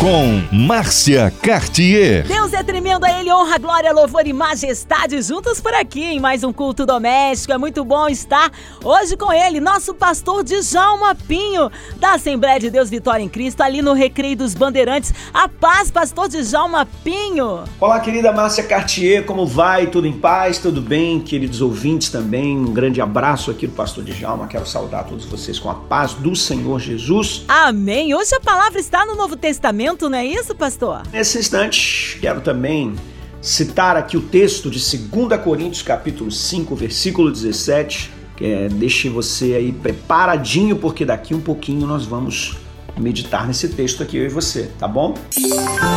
com Márcia Cartier. Deus é tremendo, a Ele honra, glória, louvor e majestade juntos por aqui em mais um culto doméstico. É muito bom estar hoje com ele, nosso pastor Djalma Pinho, da Assembleia de Deus Vitória em Cristo, ali no Recreio dos Bandeirantes. A paz, pastor Djalma Pinho. Olá, querida Márcia Cartier, como vai? Tudo em paz? Tudo bem? Queridos ouvintes também, um grande abraço aqui do pastor Djalma. Quero saudar todos vocês com a paz do Senhor Jesus. Amém. Hoje a palavra está no Novo Testamento momento, não é isso, pastor? Nesse instante, quero também citar aqui o texto de 2 Coríntios, capítulo 5, versículo 17, que é, deixe você aí preparadinho, porque daqui um pouquinho nós vamos meditar nesse texto aqui, eu e você, tá bom?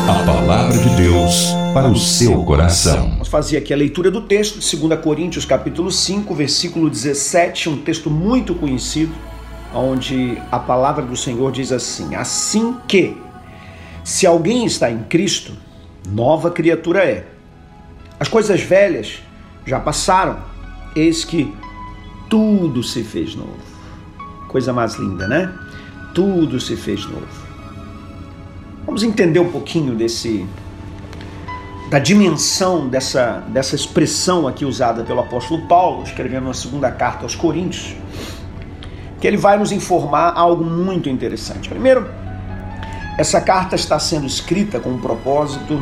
A palavra de Deus para o seu coração. Vamos fazer aqui a leitura do texto de 2 Coríntios, capítulo 5, versículo 17, um texto muito conhecido, onde a palavra do Senhor diz assim: Assim que se alguém está em Cristo, nova criatura é. As coisas velhas já passaram, eis que tudo se fez novo. Coisa mais linda, né? Tudo se fez novo. Vamos entender um pouquinho desse da dimensão dessa, dessa expressão aqui usada pelo apóstolo Paulo, escrevendo na segunda carta aos Coríntios, que ele vai nos informar algo muito interessante. Primeiro, essa carta está sendo escrita com o propósito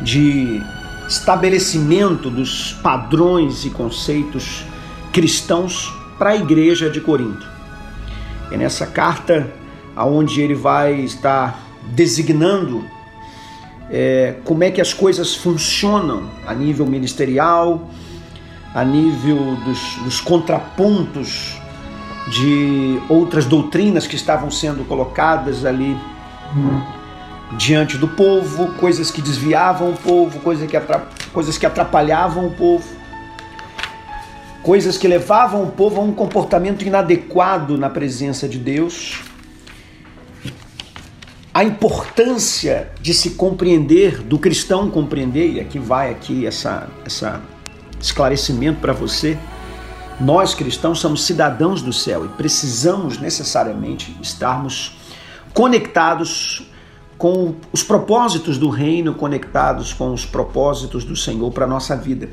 de estabelecimento dos padrões e conceitos cristãos para a igreja de Corinto. É nessa carta aonde ele vai estar designando é, como é que as coisas funcionam a nível ministerial, a nível dos, dos contrapontos de outras doutrinas que estavam sendo colocadas ali diante do povo, coisas que desviavam o povo, coisas que, coisas que atrapalhavam o povo, coisas que levavam o povo a um comportamento inadequado na presença de Deus. A importância de se compreender, do cristão compreender, e aqui vai aqui essa, essa esclarecimento para você. Nós cristãos somos cidadãos do céu e precisamos necessariamente estarmos conectados com os propósitos do reino, conectados com os propósitos do Senhor para a nossa vida.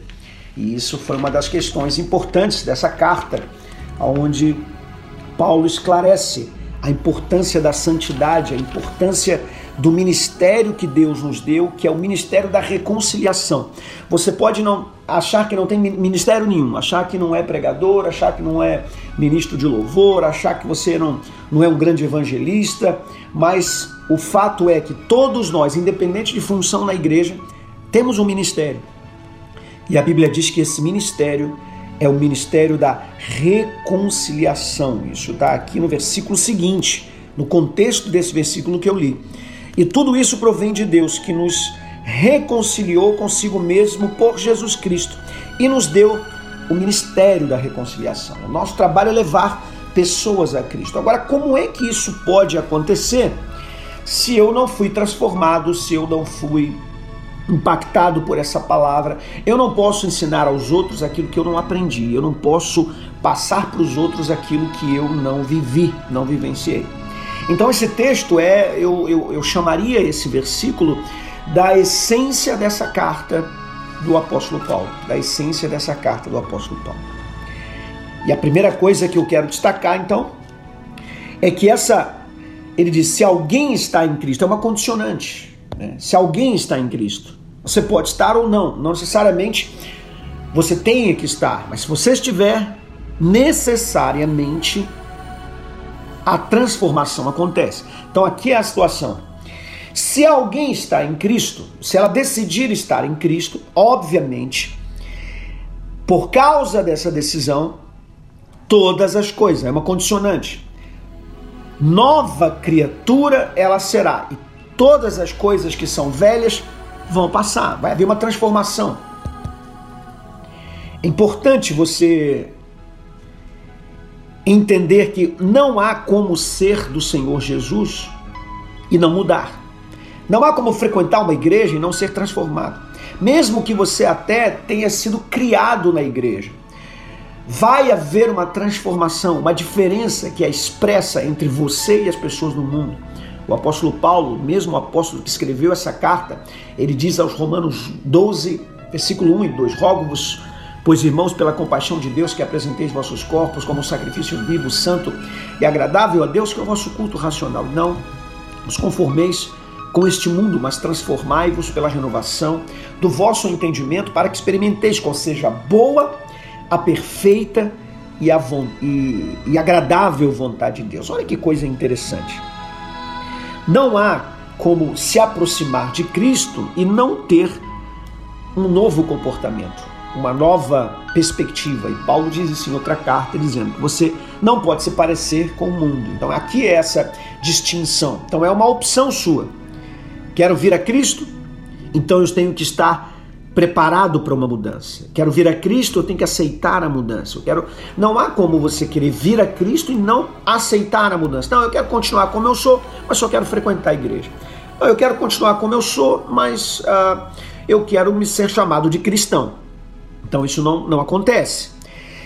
E isso foi uma das questões importantes dessa carta, onde Paulo esclarece a importância da santidade, a importância do ministério que Deus nos deu, que é o ministério da reconciliação. Você pode não achar que não tem ministério nenhum, achar que não é pregador, achar que não é ministro de louvor, achar que você não, não é um grande evangelista, mas o fato é que todos nós, independente de função na igreja, temos um ministério. E a Bíblia diz que esse ministério é o ministério da reconciliação. Isso está aqui no versículo seguinte, no contexto desse versículo que eu li. E tudo isso provém de Deus que nos reconciliou consigo mesmo por Jesus Cristo e nos deu o ministério da reconciliação. O nosso trabalho é levar pessoas a Cristo. Agora, como é que isso pode acontecer se eu não fui transformado, se eu não fui impactado por essa palavra? Eu não posso ensinar aos outros aquilo que eu não aprendi, eu não posso passar para os outros aquilo que eu não vivi, não vivenciei. Então, esse texto é, eu, eu, eu chamaria esse versículo da essência dessa carta do apóstolo Paulo, da essência dessa carta do apóstolo Paulo. E a primeira coisa que eu quero destacar, então, é que essa, ele diz, se alguém está em Cristo, é uma condicionante. Né? Se alguém está em Cristo, você pode estar ou não, não necessariamente você tenha que estar, mas se você estiver, necessariamente a transformação acontece. Então aqui é a situação. Se alguém está em Cristo, se ela decidir estar em Cristo, obviamente, por causa dessa decisão, todas as coisas, é uma condicionante. Nova criatura ela será, e todas as coisas que são velhas vão passar, vai haver uma transformação. É importante você entender que não há como ser do Senhor Jesus e não mudar. Não há como frequentar uma igreja e não ser transformado. mesmo que você até tenha sido criado na igreja. Vai haver uma transformação, uma diferença que é expressa entre você e as pessoas do mundo. O apóstolo Paulo, mesmo o apóstolo que escreveu essa carta, ele diz aos Romanos 12, versículo 1 e 2: Rogo-vos, pois irmãos, pela compaixão de Deus, que apresenteis vossos corpos como um sacrifício vivo, santo e agradável a Deus, que é o vosso culto racional. Não os conformeis com este mundo, mas transformai-vos pela renovação do vosso entendimento, para que experimenteis qual seja a boa, a perfeita e, a e, e agradável vontade de Deus. Olha que coisa interessante. Não há como se aproximar de Cristo e não ter um novo comportamento, uma nova perspectiva. E Paulo diz isso em outra carta, dizendo que você não pode se parecer com o mundo. Então aqui é essa distinção. Então é uma opção sua. Quero vir a Cristo? Então eu tenho que estar preparado para uma mudança. Quero vir a Cristo, eu tenho que aceitar a mudança. Eu quero, não há como você querer vir a Cristo e não aceitar a mudança. Não, eu quero continuar como eu sou, mas só quero frequentar a igreja. Não, eu quero continuar como eu sou, mas uh, eu quero me ser chamado de cristão. Então isso não, não acontece.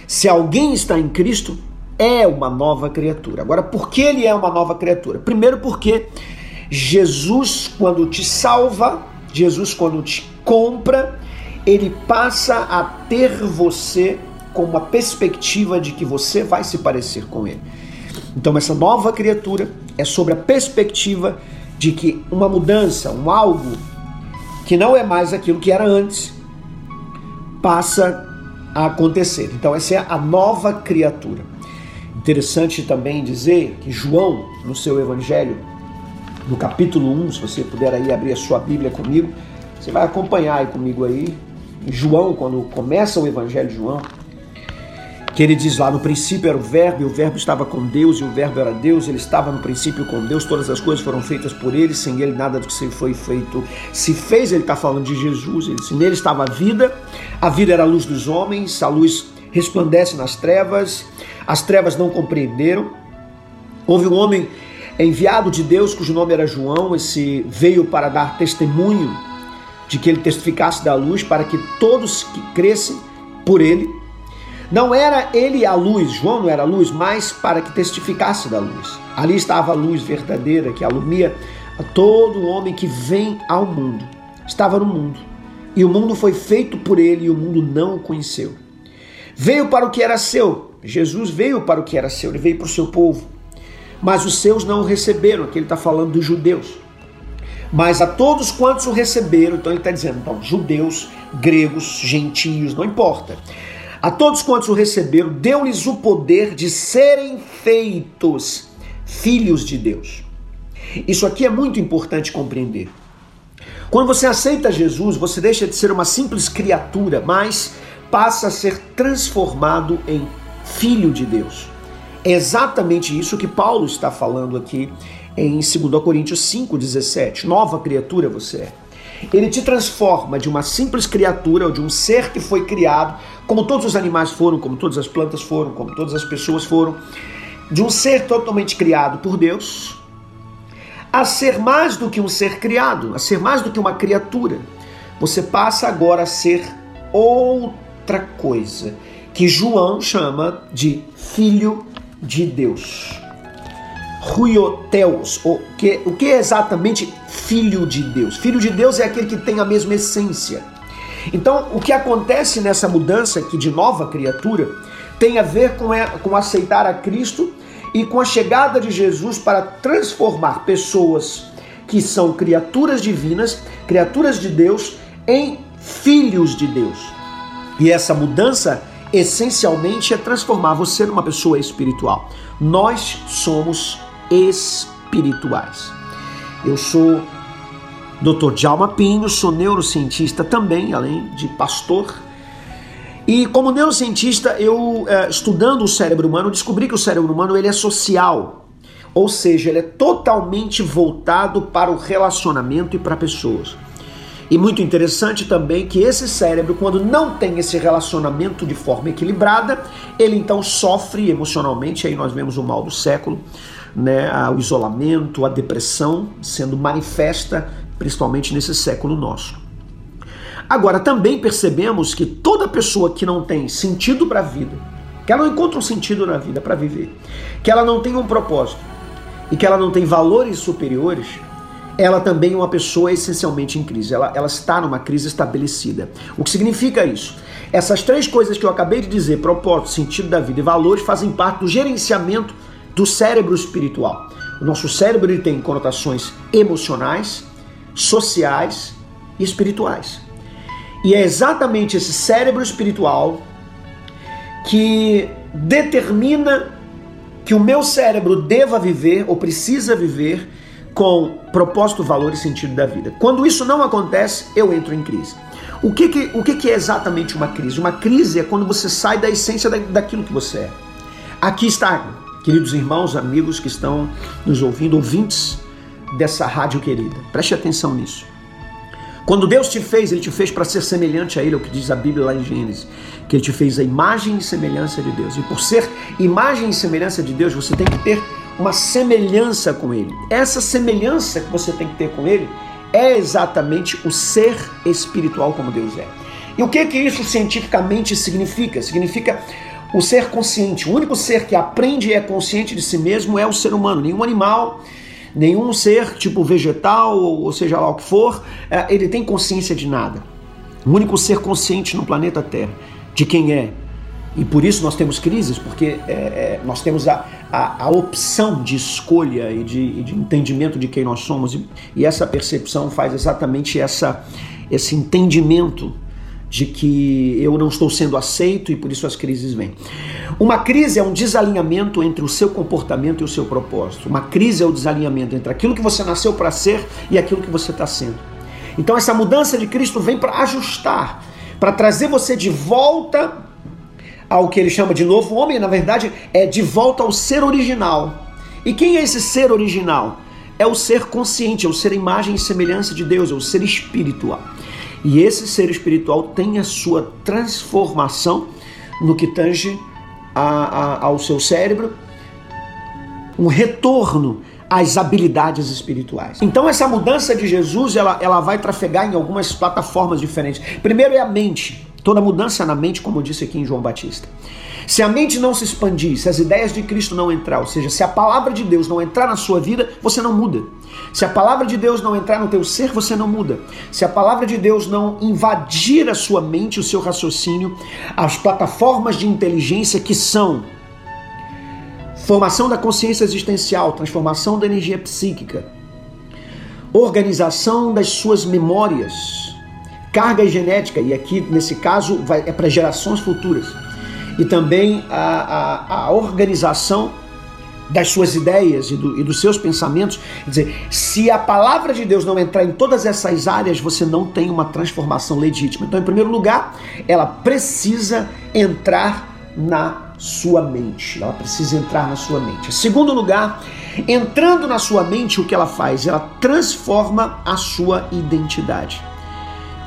Se alguém está em Cristo, é uma nova criatura. Agora, por que ele é uma nova criatura? Primeiro, porque Jesus, quando te salva, Jesus, quando te compra, ele passa a ter você com uma perspectiva de que você vai se parecer com ele. Então, essa nova criatura é sobre a perspectiva de que uma mudança, um algo que não é mais aquilo que era antes, passa a acontecer. Então, essa é a nova criatura. Interessante também dizer que João, no seu evangelho, no capítulo 1, se você puder aí abrir a sua Bíblia comigo, você vai acompanhar aí comigo aí, João, quando começa o Evangelho de João, que ele diz lá: no princípio era o Verbo, e o Verbo estava com Deus, e o Verbo era Deus, ele estava no princípio com Deus, todas as coisas foram feitas por ele, sem ele nada do que foi feito se fez. Ele está falando de Jesus, ele disse: nele estava a vida, a vida era a luz dos homens, a luz resplandece nas trevas, as trevas não compreenderam. Houve um homem enviado de Deus, cujo nome era João, esse veio para dar testemunho de que ele testificasse da luz, para que todos que crescem por ele. Não era ele a luz, João não era a luz, mas para que testificasse da luz. Ali estava a luz verdadeira que alumia a todo homem que vem ao mundo. Estava no mundo. E o mundo foi feito por ele e o mundo não o conheceu. Veio para o que era seu. Jesus veio para o que era seu, ele veio para o seu povo mas os seus não o receberam. Aqui ele está falando dos judeus. Mas a todos quantos o receberam, então ele está dizendo, então, judeus, gregos, gentios, não importa. A todos quantos o receberam, deu-lhes o poder de serem feitos filhos de Deus. Isso aqui é muito importante compreender. Quando você aceita Jesus, você deixa de ser uma simples criatura, mas passa a ser transformado em filho de Deus. É exatamente isso que Paulo está falando aqui em 2 Coríntios 5,17. Nova criatura você é. Ele te transforma de uma simples criatura ou de um ser que foi criado, como todos os animais foram, como todas as plantas foram, como todas as pessoas foram, de um ser totalmente criado por Deus, a ser mais do que um ser criado, a ser mais do que uma criatura. Você passa agora a ser outra coisa, que João chama de filho de Deus. Ruioteus, o que, o que é exatamente filho de Deus? Filho de Deus é aquele que tem a mesma essência. Então, o que acontece nessa mudança aqui de nova criatura tem a ver com, com aceitar a Cristo e com a chegada de Jesus para transformar pessoas que são criaturas divinas, criaturas de Deus, em filhos de Deus. E essa mudança essencialmente é transformar você numa pessoa espiritual. Nós somos espirituais. Eu sou Dr. Djalma Pinho, sou neurocientista também, além de pastor. E como neurocientista, eu eh, estudando o cérebro humano, descobri que o cérebro humano ele é social. Ou seja, ele é totalmente voltado para o relacionamento e para pessoas. E muito interessante também que esse cérebro, quando não tem esse relacionamento de forma equilibrada, ele então sofre emocionalmente, aí nós vemos o mal do século, né, o isolamento, a depressão sendo manifesta, principalmente nesse século nosso. Agora, também percebemos que toda pessoa que não tem sentido para a vida, que ela não encontra um sentido na vida para viver, que ela não tem um propósito e que ela não tem valores superiores, ela também é uma pessoa essencialmente em crise. Ela, ela está numa crise estabelecida. O que significa isso? Essas três coisas que eu acabei de dizer, propósito, sentido da vida e valores, fazem parte do gerenciamento do cérebro espiritual. O nosso cérebro ele tem conotações emocionais, sociais e espirituais. E é exatamente esse cérebro espiritual que determina que o meu cérebro deva viver ou precisa viver com propósito, valor e sentido da vida. Quando isso não acontece, eu entro em crise. O que, que, o que, que é exatamente uma crise? Uma crise é quando você sai da essência da, daquilo que você é. Aqui está, queridos irmãos, amigos que estão nos ouvindo, ouvintes dessa rádio querida. Preste atenção nisso. Quando Deus te fez, Ele te fez para ser semelhante a Ele, é o que diz a Bíblia lá em Gênesis, que Ele te fez a imagem e semelhança de Deus. E por ser imagem e semelhança de Deus, você tem que ter uma semelhança com Ele. Essa semelhança que você tem que ter com Ele é exatamente o ser espiritual como Deus é. E o que que isso cientificamente significa? Significa o ser consciente. O único ser que aprende e é consciente de si mesmo é o ser humano. Nenhum animal Nenhum ser, tipo vegetal, ou seja lá o que for, é, ele tem consciência de nada. O único ser consciente no planeta Terra de quem é. E por isso nós temos crises, porque é, é, nós temos a, a, a, opção de escolha e de, de, entendimento de quem nós somos, e, e essa percepção faz exatamente essa, esse entendimento de que eu não estou sendo aceito e por isso as crises vêm. Uma crise é um desalinhamento entre o seu comportamento e o seu propósito. Uma crise é o desalinhamento entre aquilo que você nasceu para ser e aquilo que você está sendo. Então essa mudança de Cristo vem para ajustar, para trazer você de volta ao que ele chama de novo homem, na verdade é de volta ao ser original. E quem é esse ser original? É o ser consciente, é o ser imagem e semelhança de Deus, é o ser espiritual. E esse ser espiritual tem a sua transformação no que tange a, a, ao seu cérebro, um retorno às habilidades espirituais. Então essa mudança de Jesus, ela, ela vai trafegar em algumas plataformas diferentes. Primeiro é a mente. Toda mudança na mente, como eu disse aqui em João Batista. Se a mente não se expandir, se as ideias de Cristo não entrar, ou seja, se a palavra de Deus não entrar na sua vida, você não muda. Se a palavra de Deus não entrar no teu ser, você não muda. Se a palavra de Deus não invadir a sua mente, o seu raciocínio, as plataformas de inteligência que são formação da consciência existencial, transformação da energia psíquica, organização das suas memórias, carga genética, e aqui nesse caso vai, é para gerações futuras e também a, a, a organização das suas ideias e, do, e, dos seus pensamentos. Quer dizer, se a palavra de Deus não entrar em todas essas áreas, você não tem uma transformação legítima. Então, em primeiro lugar, ela precisa entrar na sua mente. Ela precisa entrar na sua mente. Em segundo lugar, entrando na sua mente, o que ela faz? Ela transforma a sua identidade.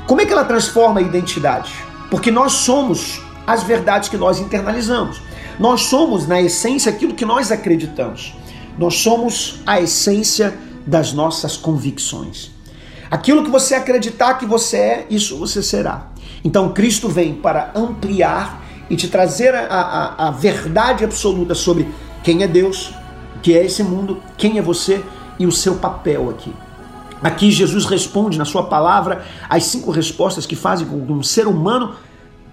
Como é que ela transforma a identidade? Porque nós somos as verdades que nós internalizamos. Nós somos, na essência, aquilo que nós acreditamos. Nós somos a essência das nossas convicções. Aquilo que você acreditar que você é, isso você será. Então Cristo vem para ampliar e te trazer a, a, a verdade absoluta sobre quem é Deus, o que é esse mundo, quem é você e o seu papel aqui. Aqui Jesus responde na sua palavra as cinco respostas que fazem com que um ser humano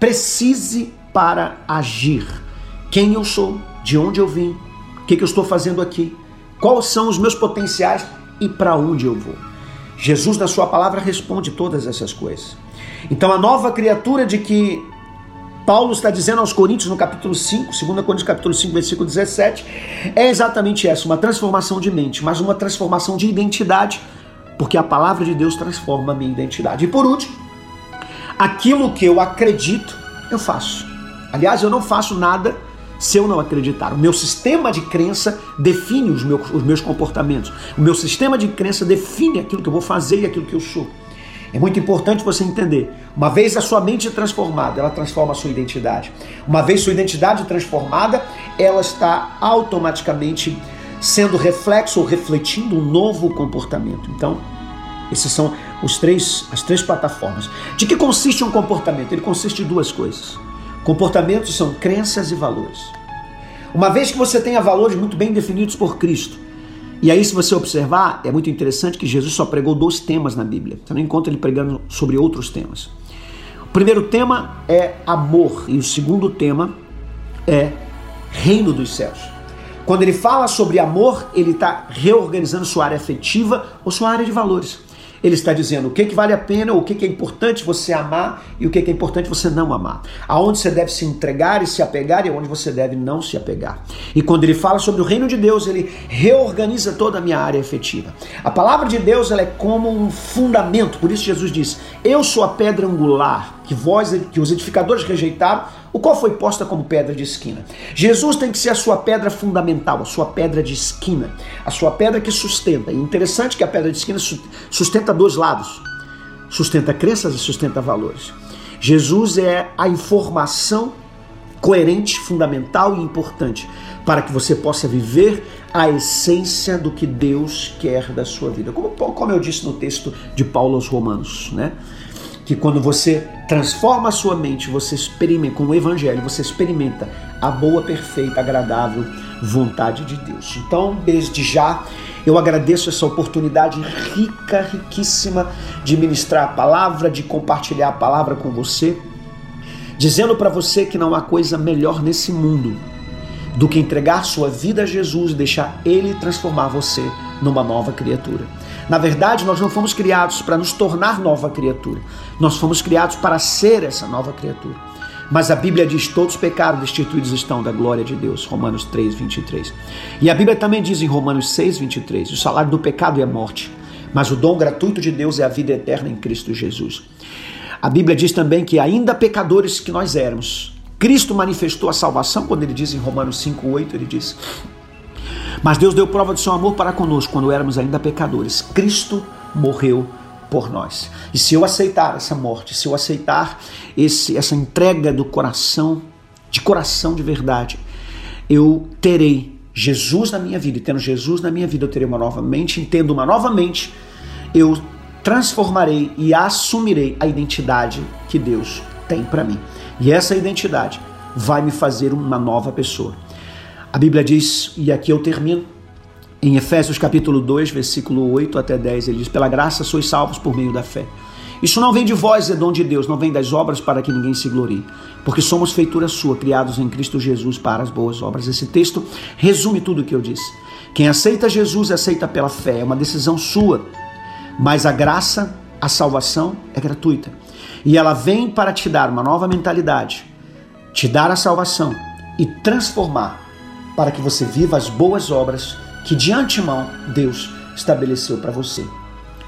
precise para agir. Quem eu sou, de onde eu vim, o que, que eu estou fazendo aqui, quais são os meus potenciais e para onde eu vou. Jesus, na sua palavra, responde todas essas coisas. Então, a nova criatura de que Paulo está dizendo aos Coríntios no capítulo 5, 2 Coríntios capítulo 5, versículo 17, é exatamente essa, uma transformação de mente, mas uma transformação de identidade, porque a palavra de Deus transforma a minha identidade. E por último, aquilo que eu acredito, eu faço. Aliás, eu não faço nada se eu não acreditar. O meu sistema de crença define os meus, os meus comportamentos. O meu sistema de crença define aquilo que eu vou fazer e aquilo que eu sou. É muito importante você entender. Uma vez a sua mente transformada, ela transforma a sua identidade. Uma vez sua identidade transformada, ela está automaticamente sendo reflexo ou refletindo um novo comportamento. Então, esses são os três, as três plataformas. De que consiste um comportamento? Ele consiste de duas coisas. Comportamentos são crenças e valores. Uma vez que você tenha valores muito bem definidos por Cristo, e aí, se você observar, é muito interessante que Jesus só pregou dois temas na Bíblia. Você não encontra ele pregando sobre outros temas. O primeiro tema é amor, e o segundo tema é reino dos céus. Quando ele fala sobre amor, ele está reorganizando sua área afetiva ou sua área de valores. Ele está dizendo o que, que vale a pena, o que, que é importante você amar e o que, que é importante você não amar. Aonde você deve se entregar e se apegar e onde você deve não se apegar. E quando ele fala sobre o reino de Deus, ele reorganiza toda a minha área efetiva. A palavra de Deus ela é como um fundamento, por isso Jesus diz: Eu sou a pedra angular que vós, que os edificadores rejeitaram, o qual foi posta como pedra de esquina. Jesus tem que ser a sua pedra fundamental, a sua pedra de esquina, a sua pedra que sustenta. E interessante que a pedra de esquina sustenta dois lados: sustenta crenças e sustenta valores. Jesus é a informação coerente, fundamental e importante para que você possa viver a essência do que Deus quer da sua vida. Como, como eu disse no texto de Paulo aos Romanos, né? Que quando você transforma a sua mente, você experimenta com o evangelho, você experimenta a boa, perfeita, agradável vontade de Deus. Então, desde já, eu agradeço essa oportunidade rica, riquíssima de ministrar a palavra, de compartilhar a palavra com você, dizendo para você que não há coisa melhor nesse mundo do que entregar sua vida a Jesus e deixar ele transformar você numa nova criatura. Na verdade, nós não fomos criados para nos tornar nova criatura. Nós fomos criados para ser essa nova criatura. Mas a Bíblia diz: todos os pecados destituídos estão da glória de Deus. Romanos 3, 23. E a Bíblia também diz em Romanos 6, 23: o salário do pecado é a morte, mas o dom gratuito de Deus é a vida eterna em Cristo Jesus. A Bíblia diz também que, ainda pecadores que nós éramos, Cristo manifestou a salvação, quando ele diz em Romanos 5, 8, ele diz: mas Deus deu prova do seu amor para conosco quando éramos ainda pecadores. Cristo morreu por nós. E se eu aceitar essa morte, se eu aceitar esse, essa entrega do coração, de coração de verdade, eu terei Jesus na minha vida. E tendo Jesus na minha vida, eu terei uma nova mente. Entendo uma nova mente, eu transformarei e assumirei a identidade que Deus tem para mim. E essa identidade vai me fazer uma nova pessoa. A Bíblia diz, e aqui eu termino, em Efésios capítulo 2, versículo 8 até 10, ele diz: Pela graça sois salvos por meio da fé. Isso não vem de vós, é dom de Deus, não vem das obras para que ninguém se glorie, porque somos feitura sua, criados em Cristo Jesus para as boas obras. Esse texto resume tudo o que eu disse. Quem aceita Jesus aceita pela fé, é uma decisão sua, mas a graça, a salvação é gratuita. E ela vem para te dar uma nova mentalidade, te dar a salvação e transformar para que você viva as boas obras que de antemão Deus estabeleceu para você.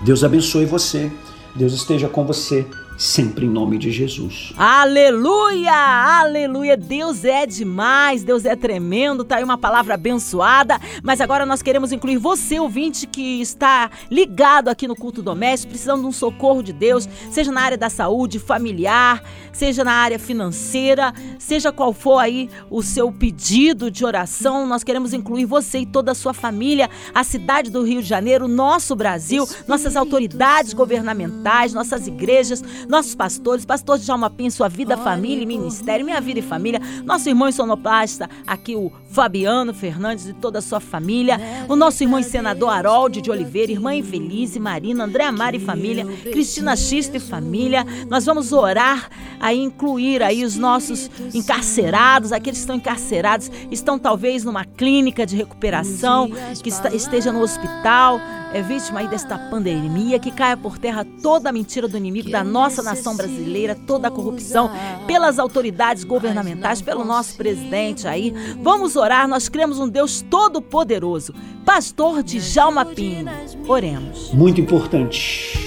Deus abençoe você, Deus esteja com você sempre em nome de Jesus. Aleluia! Aleluia! Deus é demais, Deus é tremendo, tá aí uma palavra abençoada, mas agora nós queremos incluir você, ouvinte, que está ligado aqui no culto doméstico, precisando de um socorro de Deus, seja na área da saúde, familiar, seja na área financeira, seja qual for aí o seu pedido de oração, nós queremos incluir você e toda a sua família, a cidade do Rio de Janeiro, nosso Brasil, nossas autoridades governamentais, nossas igrejas, nossos pastores, pastor Djalma Pim, sua vida, família e ministério, minha vida e família, nosso irmão sonoplasta, aqui o Fabiano Fernandes e toda a sua família, o nosso irmão senador Harold de Oliveira, irmã Infelize, Marina, André Amari e família, Cristina Xista e família. Nós vamos orar a incluir aí os nossos encarcerados, aqueles que estão encarcerados, estão talvez numa clínica de recuperação, que esteja no hospital, é vítima aí desta pandemia, que caia por terra toda a mentira do inimigo da nossa nação brasileira, toda a corrupção pelas autoridades governamentais, pelo nosso presidente aí. Vamos orar, nós cremos um Deus todo-poderoso. Pastor de Jalma Pinho, oremos. Muito importante.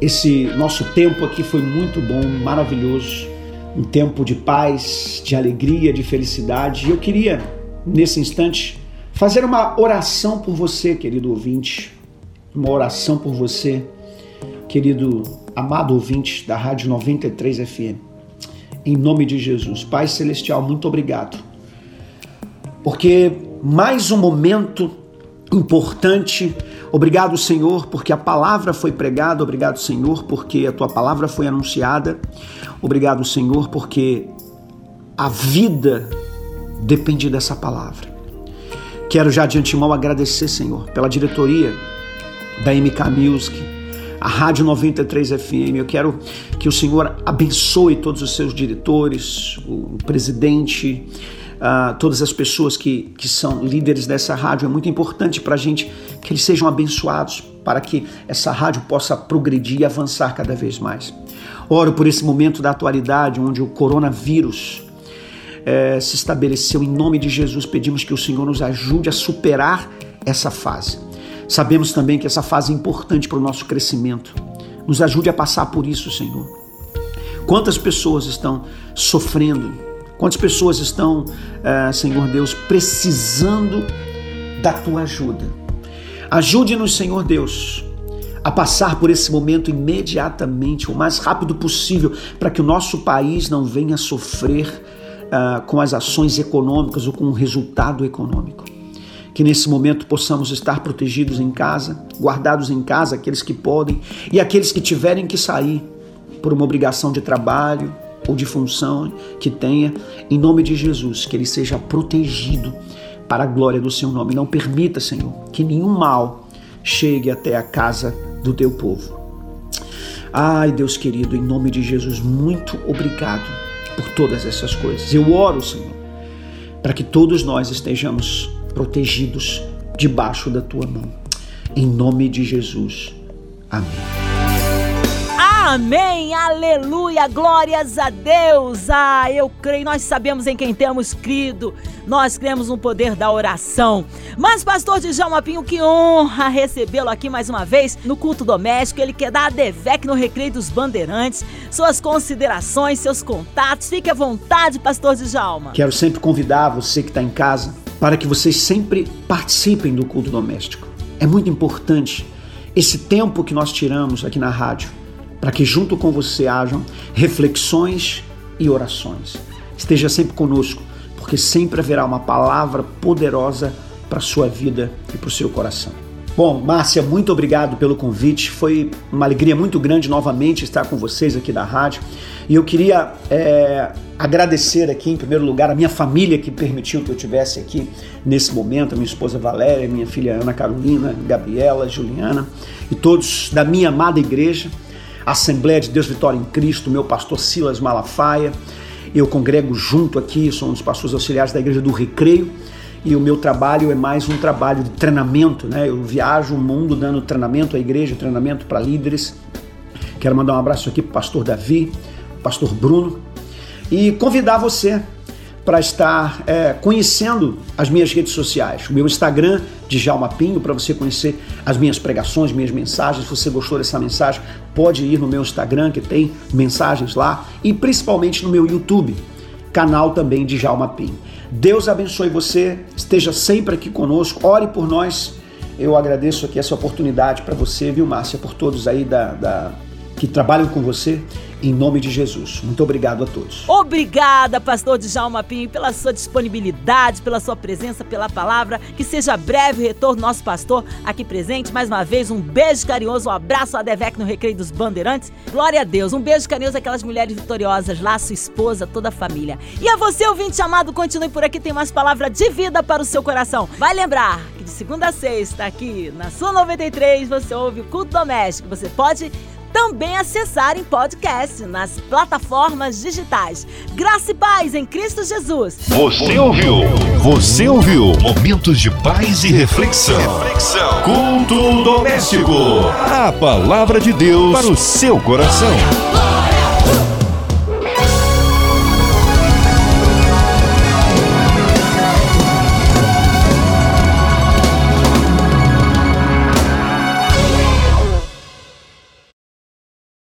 Esse nosso tempo aqui foi muito bom, maravilhoso. Um tempo de paz, de alegria, de felicidade. E eu queria, nesse instante, fazer uma oração por você, querido ouvinte, uma oração por você, querido amado ouvinte da Rádio 93 FM. Em nome de Jesus, Pai Celestial, muito obrigado. Porque mais um momento importante. Obrigado, Senhor, porque a palavra foi pregada. Obrigado, Senhor, porque a tua palavra foi anunciada. Obrigado, Senhor, porque a vida depende dessa palavra. Quero já de antemão agradecer, Senhor, pela diretoria da MK Music, a Rádio 93 FM. Eu quero que o Senhor abençoe todos os seus diretores, o presidente, uh, todas as pessoas que, que são líderes dessa rádio. É muito importante para a gente que eles sejam abençoados, para que essa rádio possa progredir e avançar cada vez mais. Oro por esse momento da atualidade, onde o coronavírus é, se estabeleceu. Em nome de Jesus, pedimos que o Senhor nos ajude a superar essa fase. Sabemos também que essa fase é importante para o nosso crescimento. Nos ajude a passar por isso, Senhor. Quantas pessoas estão sofrendo Quantas pessoas estão, uh, Senhor Deus, precisando da tua ajuda? Ajude-nos, Senhor Deus, a passar por esse momento imediatamente, o mais rápido possível, para que o nosso país não venha sofrer uh, com as ações econômicas ou com o resultado econômico. Que nesse momento possamos estar protegidos em casa, guardados em casa, aqueles que podem, e aqueles que tiverem que sair por uma obrigação de trabalho, ou de função que tenha, em nome de Jesus, que ele seja protegido para a glória do seu nome. Não permita, Senhor, que nenhum mal chegue até a casa do teu povo. Ai, Deus querido, em nome de Jesus, muito obrigado por todas essas coisas. Eu oro, Senhor, para que todos nós estejamos protegidos debaixo da tua mão. Em nome de Jesus. Amém. Amém, aleluia, glórias a Deus. Ah, eu creio, nós sabemos em quem temos crido, nós cremos no poder da oração. Mas, pastor Djalma Pinho, que honra recebê-lo aqui mais uma vez no culto doméstico. Ele quer dar a DEVEC no Recreio dos Bandeirantes. Suas considerações, seus contatos, fique à vontade, pastor Djalma. Quero sempre convidar você que está em casa para que vocês sempre participem do culto doméstico. É muito importante esse tempo que nós tiramos aqui na rádio para que junto com você hajam reflexões e orações. Esteja sempre conosco, porque sempre haverá uma palavra poderosa para a sua vida e para o seu coração. Bom, Márcia, muito obrigado pelo convite. Foi uma alegria muito grande novamente estar com vocês aqui da rádio. E eu queria é, agradecer aqui, em primeiro lugar, a minha família que permitiu que eu estivesse aqui nesse momento, a minha esposa Valéria, minha filha Ana Carolina, Gabriela, Juliana e todos da minha amada igreja. Assembleia de Deus Vitória em Cristo, meu pastor Silas Malafaia. Eu congrego junto aqui, sou um dos pastores auxiliares da Igreja do Recreio e o meu trabalho é mais um trabalho de treinamento, né? Eu viajo o mundo dando treinamento à igreja, treinamento para líderes. Quero mandar um abraço aqui para o pastor Davi, pastor Bruno e convidar você para estar é, conhecendo as minhas redes sociais. O meu Instagram, Djalma Pinho, para você conhecer as minhas pregações, minhas mensagens. Se você gostou dessa mensagem, pode ir no meu Instagram, que tem mensagens lá, e principalmente no meu YouTube, canal também de Djalma Pinho. Deus abençoe você, esteja sempre aqui conosco, ore por nós. Eu agradeço aqui essa oportunidade para você, viu, Márcia, por todos aí da, da que trabalham com você em nome de Jesus. Muito obrigado a todos. Obrigada, pastor Djalma Pinho, pela sua disponibilidade, pela sua presença, pela palavra. Que seja breve o retorno nosso pastor aqui presente. Mais uma vez, um beijo carinhoso, um abraço a Devec no Recreio dos Bandeirantes. Glória a Deus. Um beijo carinhoso àquelas mulheres vitoriosas lá, sua esposa, toda a família. E a você, ouvinte chamado, continue por aqui, tem mais palavra de vida para o seu coração. Vai lembrar que de segunda a sexta, aqui na sua 93, você ouve o culto doméstico. Você pode também acessar em podcast nas plataformas digitais. Graça e paz em Cristo Jesus. Você ouviu? Você ouviu? Momentos de paz e reflexão. Reflexão. Culto doméstico. A palavra de Deus para o seu coração.